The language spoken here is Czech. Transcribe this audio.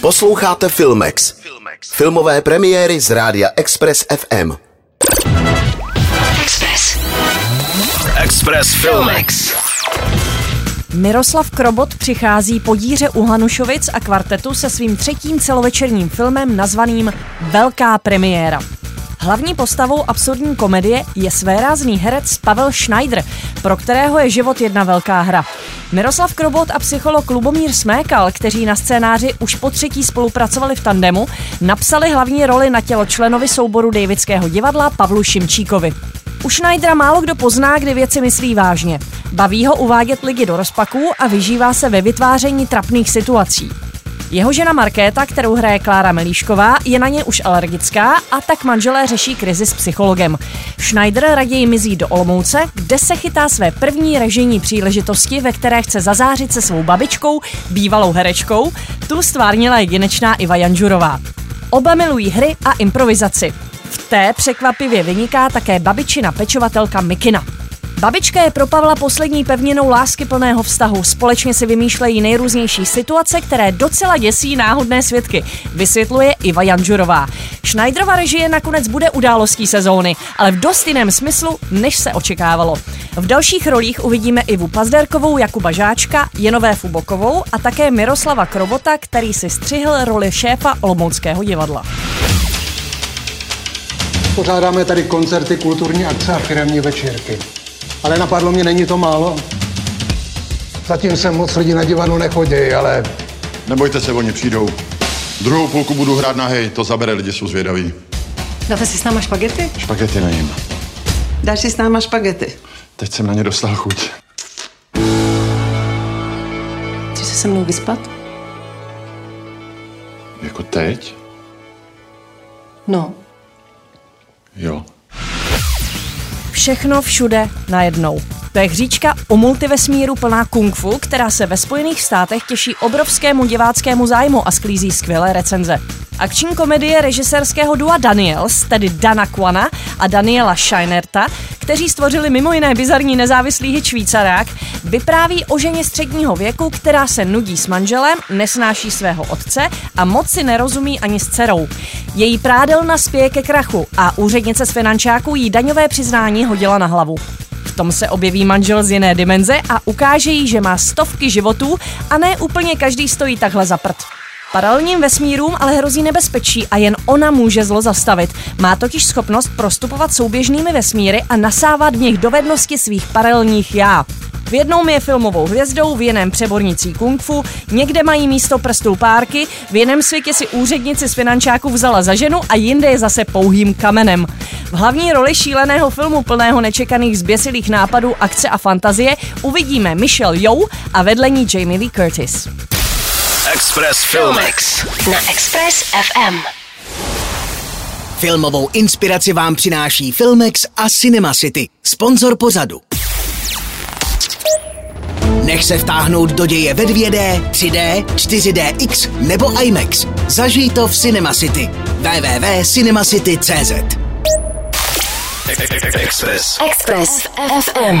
Posloucháte Filmex. Filmové premiéry z rádia Express FM. Express. Express Filmex. Miroslav Krobot přichází po díře u Hanušovic a kvartetu se svým třetím celovečerním filmem nazvaným Velká premiéra. Hlavní postavou absurdní komedie je svérázný herec Pavel Schneider, pro kterého je život jedna velká hra. Miroslav Krobot a psycholog Lubomír Smékal, kteří na scénáři už po třetí spolupracovali v tandemu, napsali hlavní roli na tělo členovi souboru Davidského divadla Pavlu Šimčíkovi. U Schneidera málo kdo pozná, kdy věci myslí vážně. Baví ho uvádět lidi do rozpaků a vyžívá se ve vytváření trapných situací. Jeho žena Markéta, kterou hraje Klára Melíšková, je na ně už alergická a tak manželé řeší krizi s psychologem. Schneider raději mizí do Olomouce, kde se chytá své první režijní příležitosti, ve které chce zazářit se svou babičkou, bývalou herečkou, tu stvárnila jedinečná Iva Janžurová. Oba milují hry a improvizaci. V té překvapivě vyniká také babičina pečovatelka Mikina. Babička je pro Pavla poslední pevninou lásky plného vztahu. Společně si vymýšlejí nejrůznější situace, které docela děsí náhodné svědky, vysvětluje Iva Janžurová. Schneiderova režie nakonec bude událostí sezóny, ale v dost jiném smyslu, než se očekávalo. V dalších rolích uvidíme Ivu Pazderkovou, Jakuba Žáčka, Jenové Fubokovou a také Miroslava Krobota, který si střihl roli šéfa Olomouckého divadla. Pořádáme tady koncerty, kulturní akce a firemní večírky. Ale napadlo mě, není to málo. Zatím sem moc lidí na divadlo nechodí, ale Nebojte se, oni přijdou. Druhou půlku budu hrát na hej, to zabere, lidi jsou zvědaví. Dáte si s náma špagety? Špagety nejím. Dáš si s náma špagety. Teď jsem na ně dostal chuť. Chceš se se mnou vyspat? Jako teď? No. Jo. Všechno všude najednou. To je hříčka o multivesmíru plná kung fu, která se ve Spojených státech těší obrovskému diváckému zájmu a sklízí skvělé recenze. Akční komedie režisérského dua Daniels, tedy Dana Kwana a Daniela Scheinerta, kteří stvořili mimo jiné bizarní nezávislý hit Švýcarák, vypráví o ženě středního věku, která se nudí s manželem, nesnáší svého otce a moc si nerozumí ani s dcerou. Její prádelna spěje ke krachu a úřednice z finančáků jí daňové přiznání hodila na hlavu. V tom se objeví manžel z jiné dimenze a ukáže jí, že má stovky životů a ne úplně každý stojí takhle za prd. Paralelním vesmírům ale hrozí nebezpečí a jen ona může zlo zastavit. Má totiž schopnost prostupovat souběžnými vesmíry a nasávat v nich dovednosti svých paralelních já. V jednom je filmovou hvězdou, v jiném přebornicí kung fu, někde mají místo prstů párky, v jiném světě si úřednici z finančáků vzala za ženu a jinde je zase pouhým kamenem. V hlavní roli šíleného filmu plného nečekaných zběsilých nápadů, akce a fantazie uvidíme Michelle Yeoh a vedle ní Jamie Lee Curtis. Express Filmex. Na Express FM. Filmovou inspiraci vám přináší Filmex a Cinema City, sponzor pořadu. Nech se vtáhnout do děje ve 2D, 3D, 4DX nebo IMAX. Zažij to v Cinema City. www.cinemacity.cz Express. Express FM.